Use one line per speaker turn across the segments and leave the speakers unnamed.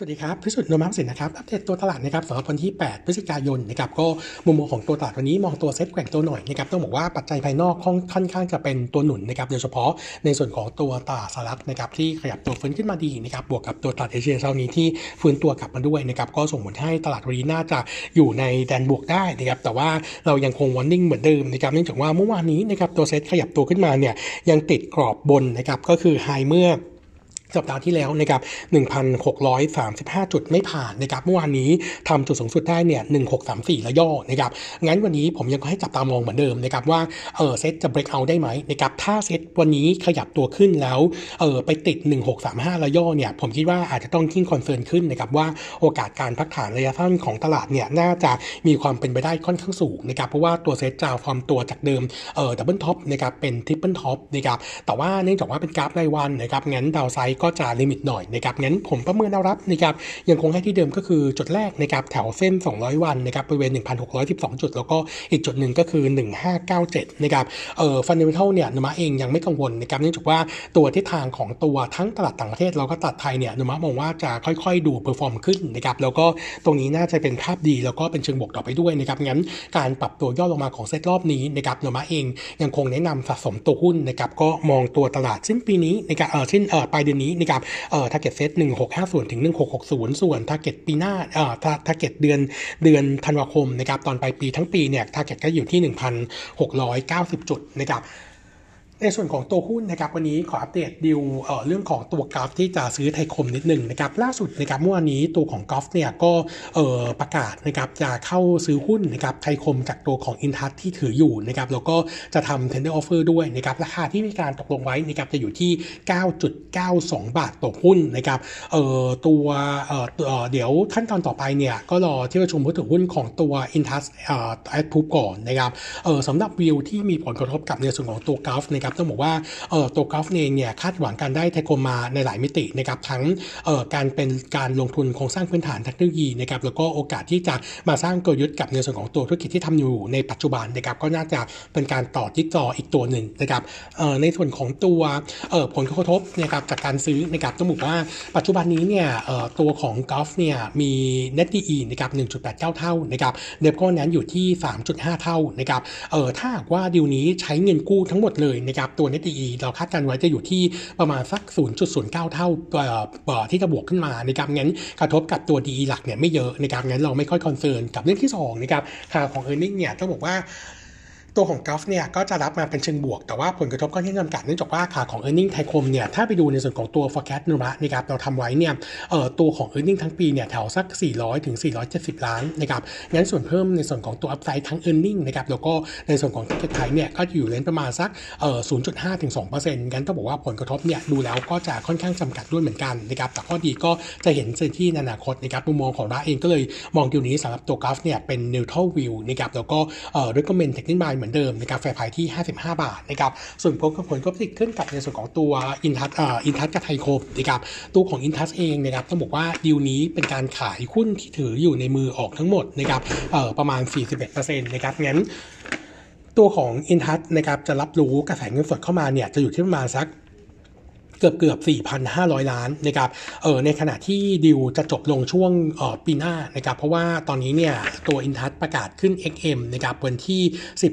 สวัสดีครับพิสุทธิ์โนมัสินนะครับ อัปเดตตัวตลาดนะครับสำหรับวันที่ 8 พฤศจิกายนนะครับก็มุมมองของตัวตลาดวันนี้มองตัวเซ็ตแกว่งตัวหน่อยนะครับต้องบอกว่าปัจจัยภายนอกค่อนข้างจะเป็นตัวหนุนนะครับโดยเฉพาะในส่วนของตัวตลาดสหรัฐนะครับที่ขยับตัวฟื้นขึ้นมาดีนะครับบวกกับตัวตลาดเอเชียเช้านี้ที่ฟื้นตัวกลับมาด้วยนะครับก็ส่งผลให้ตลาดวันนี้น่าจะอยู่ในแดนบวกได้นะครับแต่ว่าเรายังคง warning เหมือนเดิมนะครับเนื่องจากว่าเมื่อวานนี้นะครับตัวเซ็ตขยับตัวขึ้นมาเนี่ยยังติดกรอบบนนะครับก็คือ high เมื่อ สัปดาห์ที่แล้วนะครับ 1,635 จุดไม่ผ่านนะครับ เมื่อวานนี้ทำจุดสูงสุดได้เนี่ย 1634 แล้วย่อนะครับ งั้นวันนี้ผมยังให้จับตามองเหมือนเดิมนะครับว่า เออเซตจะ break out ได้ไหมนะครับ ถ้าเซตวันนี้ขยับตัวขึ้นแล้ว เออไปติด 1635 แล้วย่อเนี่ย ผมคิดว่าอาจจะต้องทิ้ง concern ขึ้นนะครับว่าโอกาสการพักฐานระยะสั้นของตลาดเนี่ยน่าจะมีความเป็นไปได้ค่อนข้างสูงนะครับ เพราะว่าตัวเซตจะฟอร์มตัวจากเดิม เออ double top นะครับ เป็น triple top นะครับ แต่ว่าเนื่องจากว่าเป็นกราฟรายวันนะครับ งั้น downside ก็จะ limit หน่อยนะครับงั้นผมประเมินแนวรับนะครับยังคงให้ที่เดิมก็คือจุดแรกนะครับแถวเส้น 200 วันนะครับบริเวณ 1,612 จุด แล้วก็อีกจุดหนึ่งก็คือ 1597 นะครับเอ่อ fundamental เนี่ยโนมูระเองยังไม่กังวลนะครับเนื่องจากว่าตัวทิศทางของตัวทั้งตลาดต่างประเทศ แล้วก็ตลาดไทยเนี่ยโนมูระมองว่าจะค่อยๆ ดู perform ขึ้นนะครับแล้วก็ตรงนี้น่าจะเป็นภาพดีแล้วก็เป็นเชิงบวกต่อไปด้วยนะครับงั้นการปรับตัวย่อลงมาของเซตรอบนี้นะครับโนมูระเองยังคงแนะนำสะสมตัวหุ้นนะครับก็มองตัวตลาดสิ้นปีนี้นะครับเออสิ้นเออปลายเดือนนี้นะครับเอ่อ target set 1650 ถึง 1660 ส่วน target ปีหน้าเอ่อ target เดือนเดือนธันวาคมนะครับตอนปลายปีทั้งปีเนี่ย target ก็อยู่ที่ 1,690 จุดนะครับ ในส่วนของตัวหุ้นนะครับวันนี้ขออัปเดตดิวเเรื่องของตัวกราฟที่จะซื้อไทยคมนิดหนึ่งนะครับล่าสุดนะครับเมื่อวานนี้ตัวของกอล์ฟเนี่ยก็ประกาศนะครับจะเข้าซื้อหุ้นนะครับไทยคมจากตัวของอินทัศที่ถืออยู่นะครับแล้วก็จะทำ tender offer ด้วยนะครับราคาที่มีการตกลงไว้นะครับจะอยู่ที่ 9.92 บาทต่อหุ้นนะครับตัวเเเดี๋ยวขั้นตอนต่อไปเนี่ยก็รอที่ประชุมผู้ถือหุ้นของตัวอินทัศแอดพูก่อนนะครับสำหรับวิวที่มีผลกระทบกับในส่วนของตัวกราฟนะครับต้องบอกว่าเออตัวกราฟเองเนี่ยคาดหวังการได้ไทโคมาในหลายมิตินะครับทั้งเออการเป็นการลงทุนโครงสร้างพื้นฐานเทคโนโลยีนะครับแล้วก็โอกาสที่จะมาสร้างกลยุทธ์กับในส่วนของตัวธุรกิจที่ทำอยู่ในปัจจุบันนะครับก็น่าจะเป็นการต่อจิ๊กซออีกตัวหนึ่งนะครับเออในส่วนของตัวเออผลกระทบนะครับจากการซื้อนะครับต้องบอกว่าปัจจุบันนี้เนี่ยเออตัวของกราฟเนี่ยมี net DE นะครับ1.89 เท่านะครับเดฟก็นั้นอยู่ที่ 3.5 เท่านะครับเออถ้าหากว่าดีลนี้ใช้เงินกู้ทั้งหมดเลยนะครับตัว net DE เราคาดการไว้จะอยู่ที่ประมาณสัก 0.09 เท่าบ่อที่จะบวกขึ้นมานะครับงั้นกระทบกับตัว DE หลักเนี่ยไม่เยอะนะครับงั้นเราไม่ค่อยคอนเซิร์นกับเรื่องที่2นะครับค่าของ e a r n i n g เนี่ยต้องบอกว่า ตัวของกราฟเนี่ยก็จะรับมาเป็นเชิงบวก แต่ว่าผลกระทบก็ที่จำกัดเนื่องจากว่าขาของ e a r n i n g ไทยคมเนี่ยถ้าไปดูในส่วนของตัว forecast นุระนะครับเราทำไว้เนี่ยเอ่อตัวของ e a r n i n g ทั้งปีเนี่ยแถวสัก 400ถึง470 ล้านนะครับงั้นส่วนเพิ่มในส่วนของตัว upside ทั้ง e a r n i n g นะครับแล้วก็ในส่วนของ target price เนี่ยก็จะอยู่ range ประมาณสักเอ่อ0.5ถึง2%งั้นต้องบอกว่าผลกระทบเนี่ยดูแล้วก็จะค่อนข้างจำกัดด้วยเหมือนกันนะครับแต่ข้อดีก็จะเห็น synergy ในอนาคตนะครับมุมมองของเราเองก็เลยมองดิวนี้สำหรับตัวกัลฟ์เนี่ยเป็น neutral view นะครับแล้วก็เอ่อ recommend technical buy เหมือนเดิมนะครับ fair price ที่ 55 บาทนะครับส่วนผลผลก็ติดขึ้นกับในส่วนของตัวอินทัชอินทัชกับไทยคมนะครับตัวของอินทัชเองนะครับต้องบอกว่าดีลนี้เป็นการขายหุ้นที่ถืออยู่ในมือออกทั้งหมดนะครับเอ่อประมาณ 41%นะครับงั้น ตัวของอินทัชนะครับจะรับรู้กระแสเงินสดเข้ามาเนี่ยจะอยู่ที่ประมาณสัก เกือบเกือบ 4,500 ล้านนะครับเออในขณะที่ดิวจะจบลงช่วงออปีหน้านะครับเพราะว่าตอนนี้เนี่ยตัวอินทัชประกาศขึ้น XM นะครับวันที่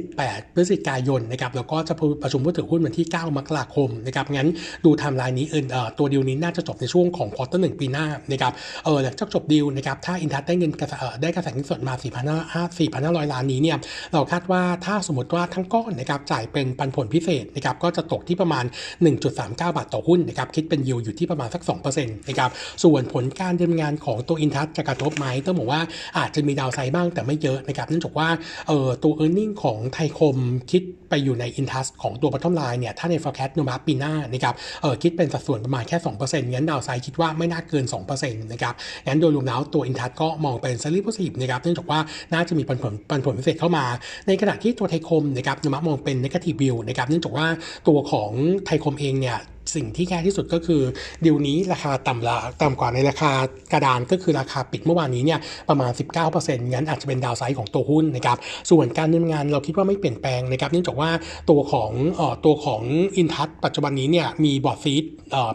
18 พฤศจิกายนนะครับแล้วก็จะประชุมผู้ถือหุ้นวันที่ 9 มกราคมนะครับงั้นดูไทม์ไลน์นี้เออเออตัวดิวนี้น่าจะจบในช่วงของ quarter หนึ่งปีหน้านะครับเออหลังจากจบดิวนะครับถ้าอินทัสได้เงินกระแสเออได้กระแสเงินสดมา 4,500 ล้านนี้เนี่ยเราคาดว่าถ้าสมมติว่าทั้งก้อนนะครับจ่ายเป็นปันผลพิเศษนะครับก็จะตกที่ประมาณ 1.39 บาทต่อหุ้นนะครับคิดเป็นยิวอยู่ที่ประมาณสัก2%นะครับส่วนผลการดำเนินงานของตัวอินทัสจะกระทบไหมต้องบอกว่าอาจจะมีดาวไซด์บ้างแต่ไม่เยอะนะครับเนื่องจากว่าเออตัว e a r n i n g ของไทยคมคิดไปอยู่ในอินทัสของตัว bottom line เนี่ยถ้าใน forecast โนมาปีหน้านะครับเออคิดเป็นสัดส่วนประมาณแค่ 2%งั้นดาวไซด์คิดว่าไม่น่าเกิน 2%นะครับงั้นโดยรวมแล้วตัวอินทัสก็มองเป็น s ซ l ี r โพ s ิ t นะครับเนื่องจากว่าน่าจะมีปันผลปันผลพิเศษเข้ามา ในขณะที่ตัวไทยคมนะครับโนมามองเป็น negative view นะครับเนื่องจากว่าตัวของไทยคมเองเนี่ย สิ่งที่แย่ที่สุดก็คือดีลนี้ราคาต่ำละต่ำกว่าในราคากระดานก็คือราคาปิดเมื่อวานนี้เนี่ยประมาณ 19%งั้นอาจจะเป็นดาวไซด์ของตัวหุ้นนะครับส่วนการดำเนินงานเราคิดว่าไม่เปลี่ยนแปลงนะครับเนื่องจากว่าตัวของออตัวของอินทัชปัจจุบันนี้เนี่ยมี board seat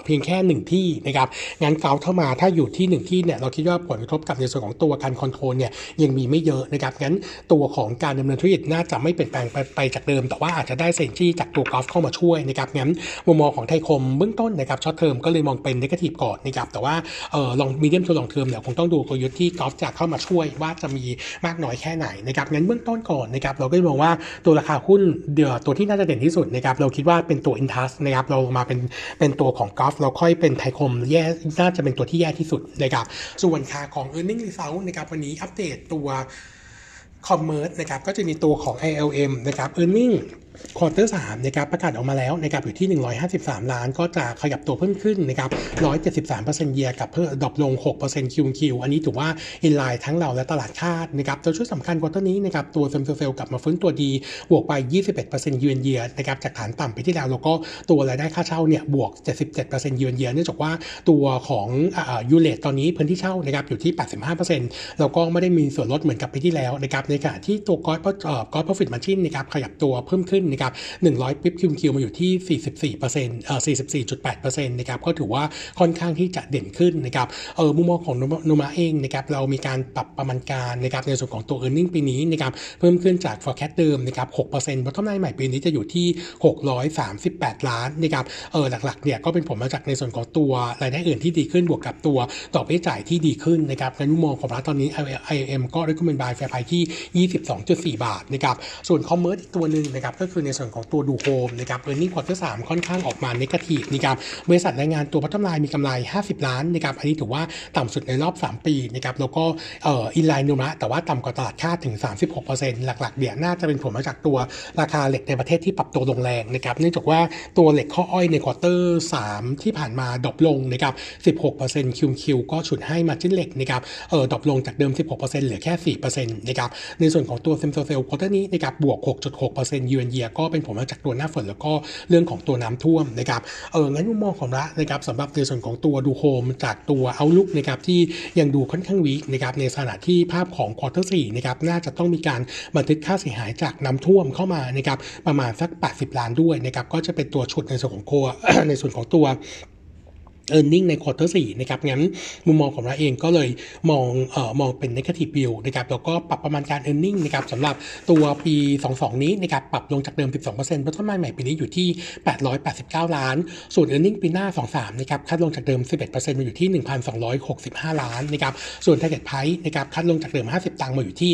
เพียงแค่หนึ่งที่นะครับงั้นกัลฟ์เข้ามาถ้าอยู่ที่หนึ่งที่เนี่ยเราคิดว่าผลกระทบกับในส่วนของตัวการ control เนี่ยยังมีไม่เยอะนะครับงั้นตัวของการดำเนินธุรกิจน่าจะไม่เปลี่ยนแปลงไปไปจากเดิม แต่ว่าอาจจะได้ synergy จากตัวกัลฟ์เข้ามาช่วยนะครับงั้นมุมมองของไทยคมเบื้องต้นนะครับ short term ก็เลยมองเป็น negative ก่อนนะครับแต่ว่าเออลอง medium to long term เนี่ยคงต้องดูกลยุทธ์ที่กัลฟ์จะเข้ามาช่วยว่าจะมีมากน้อยแค่ไหนนะครับงั้นเบื้องต้นก่อนนะครับเราก็มองว่าตัวราคาหุ้นเดี๋ยตัวที่น่าจะเด่นที่สุดนะครับเราคิดว่าเป็นตัวอินทัชนะครับเรามาเป็นเป็นตัวของกัลฟ์เราค่อยเป็นไทยคมแย่น่าจะเป็นตัวที่แย่ที่สุดนะครับส่วนค่าของ e a r n i n g result นะครับวันนี้อัปเดตตัว commerce นะครับก็จะมีตัวของ ILM นะครับ e a r n i n g ควอเตอร์สามนะครับประกาศออกมาแล้วนะครับอยู่ที่ 153 ล้านก็จะขยับตัวเพิ่มขึ้นนะครับ173% year กับเพิ่ม drop ลง6% Q Q อันนี้ถือว่า in line ทั้งเราและตลาดคาดนะครับตัวจุดสำคัญ quarter นี้นะครับตัว same store sales กลับมาฟื้นตัวดีบวกไป 21%เยือนเยียนะครับจากฐานต่ำปีที่แล้วแล้วก็ตัวรายได้ค่าเช่าเนี่ยบวก 77%เยือนเยียเนื่องจากว่าตัวของ U-rate ตอนนี้พื้นที่เช่านะครับอยู่ที่ 85%แล้วก็ไม่ได้มีส่วนลดเหมือนกับปีที่แล้วนะครับในขณะที่ตัวก๊อตก๊อต profit margin นะครับขยับตัวเพิ่มขึ้นนะครับ100 bip Q Q มาอยู่ที่ 44%เอ่อ44.8%นะครับก็ถือว่าค่อนข้างที่จะเด่นขึ้นนะครับเออมุมมองของโนมูระเองนะครับเรามีการปรับประมาณการนะครับในส่วนของตัว e a r n i n g ปีนี้นะครับเพิ่มขึ้นจาก forecast เดิมนะครับ6% bottom line ใหม่ปีนี้จะอยู่ที่ 638 ล้านนะครับเออหลักๆเนี่ยก็เป็นผลมาจากในส่วนของตัวรายได้อื่นที่ดีขึ้นบวกกับตัวดอกเบี้ยจ่ายที่ดีขึ้นนะครับในมุมมองของเราตอนนี้ ILM ก็ recommend buy fair price ที่ 22.4 บาทนะครับส่วน commerce อีกตัวหนึ่งนะครับก็คือในส่วนของตัวดูโฮมนะครับ earning quarter สามค่อนข้างออกมา negative นะครับบริษัทรายงานตัว bottom line มีกำไร 50 ล้านนะครับอันนี้ถือว่าต่ำสุดในรอบ 3 ปีนะครับแล้วก็เอ่อ in line โนมูระแต่ว่าต่ำกว่าตลาดคาดถึง 36%หลักๆเนี่ยน่าจะเป็นผลมาจากตัวราคาเหล็กในประเทศที่ปรับตัวลงแรงนะครับเนื่องจากว่าตัวเหล็กข้ออ้อยใน quarter 3ที่ผ่านมา drop ลงนะครับ16% Q Q ก็ฉุดให้ margin เหล็กนะครับเอ่อ drop ลงจากเดิม 16%เหลือแค่4%นะครับในส่วนของตัว same store sales quarter นี้นะครับบวก 6.6%ยูเอ็นเยียก็เป็นผลมาจากตัวหน้าฝนแล้วก็เรื่องของตัวน้ำท่วมนะครับเอองั้นมุมมองของเรานะครับสำหรับในส่วนของตัวดูโฮมจากตัว outlook นะครับที่ยังดูค่อนข้าง weak นะครับในสถานที่ภาพของ quarter สี่นะครับน่าจะต้องมีการบันทึกค่าเสียหายจากน้ำท่วมเข้ามานะครับประมาณสัก 80 ล้านด้วยนะครับก็จะเป็นตัวฉุดในส่วนของ core ในส่วนของตัว e a r n i n g ในควอเตอร์สี่นะครับงั้นมุมมองของเราเองก็เลยมองเอ่อมองเป็น negative view นะครับแล้วก็ปรับประมาณการ e a r n i n g นะครับสำหรับตัวปี 22 นี้นะครับปรับลงจากเดิม 12%เพราะต้นไม้ใหม่ปีนี้อยู่ที่ 889 ล้าน ส่วน e a r n i n g ปีหน้า 23 นะครับคาดลงจากเดิม 11%มาอยู่ที่ 1,265 ล้านนะครับส่วน target price นะครับคาดลงจากเดิม 50 ตังค์มาอยู่ที่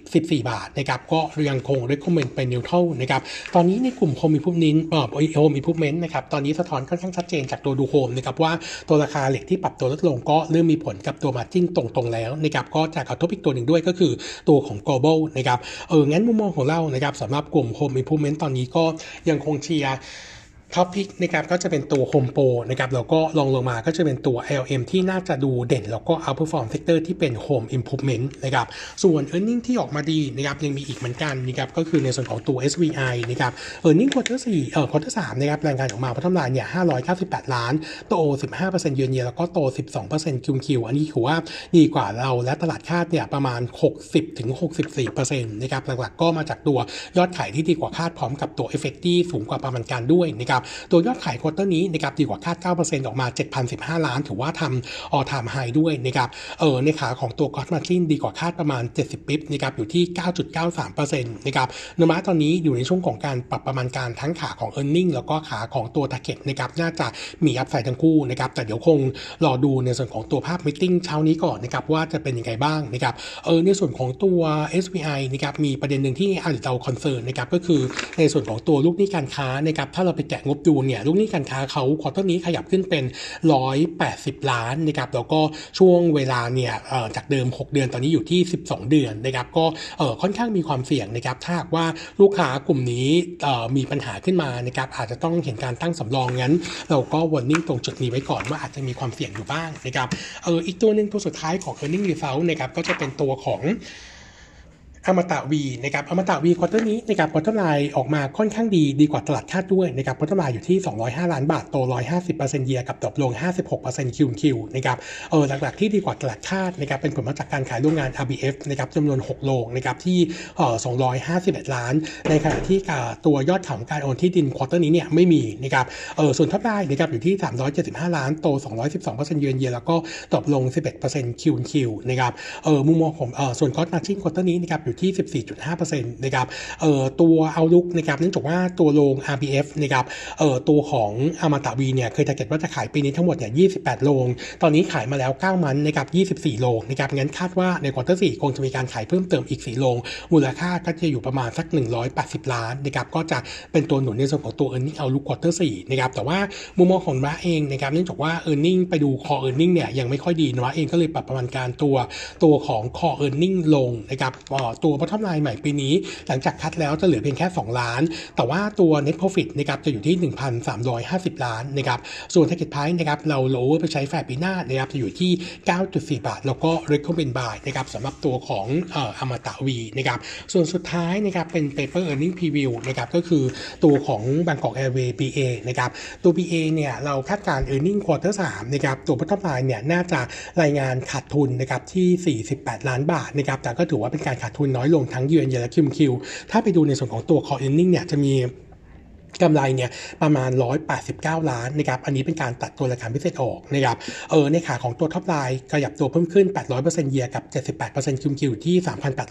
14 14 บาทนะครับก็ยังคง recommend เป็น neutral นะครับตอนนี้ในกลุ่ม home improvement เอ่อ home improvement นะครับตอนนี้สะท้อนค่อนข้างชัดเจนจากตัวดูโฮมนะครับว่าตัวราคาเหล็กที่ปรับตัวลดลงก็เริ่มมีผลกับตัวมาจิ้นตรงๆแล้วนะครับก็จะกระทบอีกตัวหนึ่งด้วยก็คือตัวของ global นะครับเอองั้นมุมมองของเรานะครับสำหรับกลุ่ม home improvement ตอนนี้ก็ยังคงเชียร์ ท็อปพิกนะครับก็จะเป็นตัว Home Pro นะครับแล้วก็ลองลงมาก็จะเป็นตัว LM ที่น่าจะดูเด่น แล้วก็ outperform sector ที่เป็น Home Improvement นะครับส่วน e a r n i n g ที่ออกมาดีนะครับยังมีอีกเหมือนกันนะครับก็คือในส่วนของตัว SVI นะครับ e a r n i n g quarter 4เอ่อ quarter 3นะครับรายงานออกมาพัฒนาเนี่ย598 ล้านโต 15%เยือนเยียแล้วก็โต 12% Q Q อันนี้ถือว่าดีกว่าเราและตลาดคาดเนี่ยประมาณ 60-64%นะครับหลักๆก็มาจากตัวยอดขายที่ดีกว่าคาดพร้อมกับตัว effect ที่สูงกว่าประมาณการด้วยนะครับตัวยอดขาย quarter นี้นะครับดีกว่าคาด 9%ออกมา 7,015 ล้าน ถือว่าทำ all time high ด้วยนะครับเออในขาของตัว gross margin ดีกว่าคาดประมาณ 70 bip นะครับอยู่ที่ 9.93%นะครับโนมูระตอนนี้อยู่ในช่วงของการปรับประมาณการทั้งขาของ e a r n i n g แล้วก็ขาของตัว t a r g e t นะครับน่าจะมี upside ทั้งคู่นะครับแต่เดี๋ยวคงรอดูในส่วนของตัวภาพ meeting เช้านี้ก่อนนะครับว่าจะเป็นยังไงบ้างนะครับเออในส่วนของตัว SVI นะครับมีประเด็นหนึ่งที่อาจจะเรา concern นะครับก็คือในส่วนของตัวลูกหนี้การค้านะครับถ้าเราไปแกะงบดูเนี่ยลูกหนี้การค้าเขา quarter นี้ขยับขึ้นเป็น 180 ล้านนะครับแล้วก็ช่วงเวลาเนี่ยจากเดิม 6 เดือนตอนนี้อยู่ที่ 12 เดือนนะครับก็ค่อนข้างมีความเสี่ยงนะครับถ้าหากว่าลูกค้ากลุ่มนี้มีปัญหาขึ้นมานะครับอาจจะต้องเห็นการตั้งสำรองงั้น เราก็ warning ตรงจุดนี้ไว้ก่อนว่าอาจจะมีความเสี่ยงอยู่บ้างนะครับเอออีกตัวหนึ่งตัวสุดท้ายของ e a r n i n g result นะครับก็จะเป็นตัวของ อมตะวีนะครับอมตะวี quarter นี้นะครับ bottom line ออกมาค่อนข้างดีดีกว่าตลาดคาดด้วยนะครับ bottom line อยู่ที่ 205 ล้านบาทโต 150% year กับ drop ลง 56% Q Q นะครับเออหลักๆที่ดีกว่าตลาดคาดนะครับเป็นผลมาจากการขายโรงงาน RBF นะครับจำนวน 6 โรงนะครับที่เออ251 ล้าน ในขณะที่ตัวยอดขายของการโอนที่ดิน quarter นี้เนี่ยไม่มีนะครับเออส่วน top line นะครับอยู่ที่ 375 ล้านโต 212% year on year แล้วก็ drop ลง 11% Q Q นะครับเออมุมมองของเออส่วน gross margin quarter นี้นะครับอยู่ที่ 14.5%นะครับเอ่อตัว outlook นะครับเนื่องจากว่าตัวโรง RBF นะครับเอ่อตัวของอมตะวีเนี่ยเคย target ว่าจะขายปีนี้ทั้งหมดเนี่ย 28 โรง ตอนนี้ขายมาแล้ว 9 เดือนนะครับ 24 โรงนะครับงั้นคาดว่าใน quarter 4คงจะมีการขายเพิ่มเติมอีก 4 โรง มูลค่าก็จะอยู่ประมาณสัก 180 ล้านนะครับก็จะเป็นตัวหนุนในส่วนของตัว e a r n i n g เอาลุกควอเตอร์4นะครับแต่ว่ามุมมองของเราเองนะครับเนื่องจากว่า e a r n i n g ไปดู core e a r n i n g เนี่ยยังไม่ค่อยดีเราเองก็เลยปรับประมาณการตัวตัวของ core e a r n i n g ลงนะครับตัว bottom line ใหม่ปีนี้ หลังจาก cut แล้วจะเหลือเพียงแค่ 2 ล้าน แต่ว่าตัว net profit นะครับจะอยู่ที่ 1,350 ล้านนะครับส่วน target price นะครับเรา lower ไปใช้แฟร์ปีหน้านะครับจะอยู่ที่ 9.4 บาท แล้วก็ recommend buy นะครับสำหรับตัวของเอ่ออมตะวีนะครับส่วนสุดท้ายนะครับเป็น paper earning preview นะครับก็คือตัวของ Bangkok Airways BA นะครับตัว BA เนี่ยเราคาดการ earning quarter 3นะครับตัว bottom line เนี่ยน่าจะรายงานขาดทุนนะครับที่ 48 ล้านบาทนะครับแต่ก็ถือว่าเป็นการขาดทุนน้อยลงทั้งเยือนเยและคิมคิวถ้าไปดูในส่วนของตัว core earning เนี่ยจะมี กำไรเนี่ยประมาณ 189 ล้านนะครับ อันนี้เป็นการตัดตัวรายการพิเศษออกนะครับ เออในขาของตัว top line ขยับตัวเพิ่มขึ้น 800% year กับ 78% Q Q ที่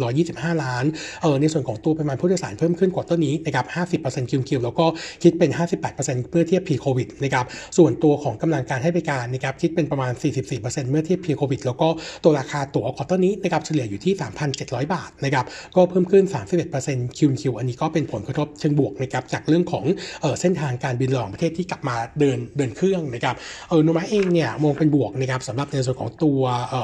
3,825 ล้าน เออในส่วนของตัวปริมาณผู้โดยสารเพิ่มขึ้น quarter นี้นะครับ 50% Q Q แล้วก็คิดเป็น 58%เมื่อเทียบ pre โควิดนะครับ ส่วนตัวของกำลังการให้บริการนะครับคิดเป็นประมาณ 44%เมื่อเทียบ pre โควิดแล้วก็ตัวราคาตั๋ว quarter นี้นะครับเฉลี่ยอยู่ที่ 3,700 บาทนะครับ ก็เพิ่มขึ้น 31%คิวคิวอันนี้ก็เป็นผลกระทบเชิงบวกนะครับจากเรื่องของเส้นทางการบินระหว่างประเทศที่กลับมาเดินเดินเครื่องนะครับเออโนมาเองเนี่ยมองเป็นบวกนะครับสำหรับในส่วนของตัว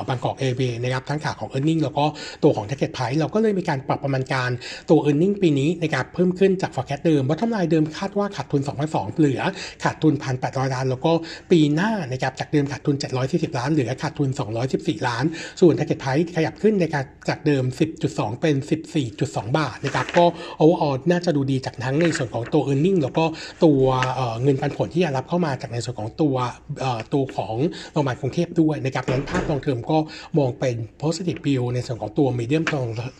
บางกอกเอเวนะครับทั้งขาของ e a r n i n g แล้วก็ตัวของ Target Price เราก็เลยมีการปรับประมาณการตัว e a r n i n g ปีนี้นะครับเพิ่มขึ้นจาก forecast เดิมว่าทำลายเดิมคาดว่าขาดทุน2,200เหลือขาดทุน 1,800 ล้าน แล้วก็ปีหน้านะครับจากเดิมขาดทุน 740 ล้าน เหลือขาดทุน 214 ล้าน ส่วน Target Price ขยับขึ้นในการจากเดิม 10.2 เป็น 14.2 บาทนะครับก็ overall น่าจะดูดีจากทั้งในส่วนของตัว e a r n i n g แล้วก็ตัวเงินปันผลที่จะรับเข้ามาจากในส่วนของตัวตัวของโรงพยาบาลกรุงเทพด้วยนะครับนั้นภาพลองเทอมก็มองเป็น positive view ในส่วนของตัว medium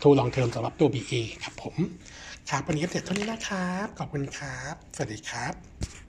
to long term สำหรับตัว BA ครับผมครับวันนี้ก็เสร็จเท่านี้นะครับ ขอบคุณครับ สวัสดีครับ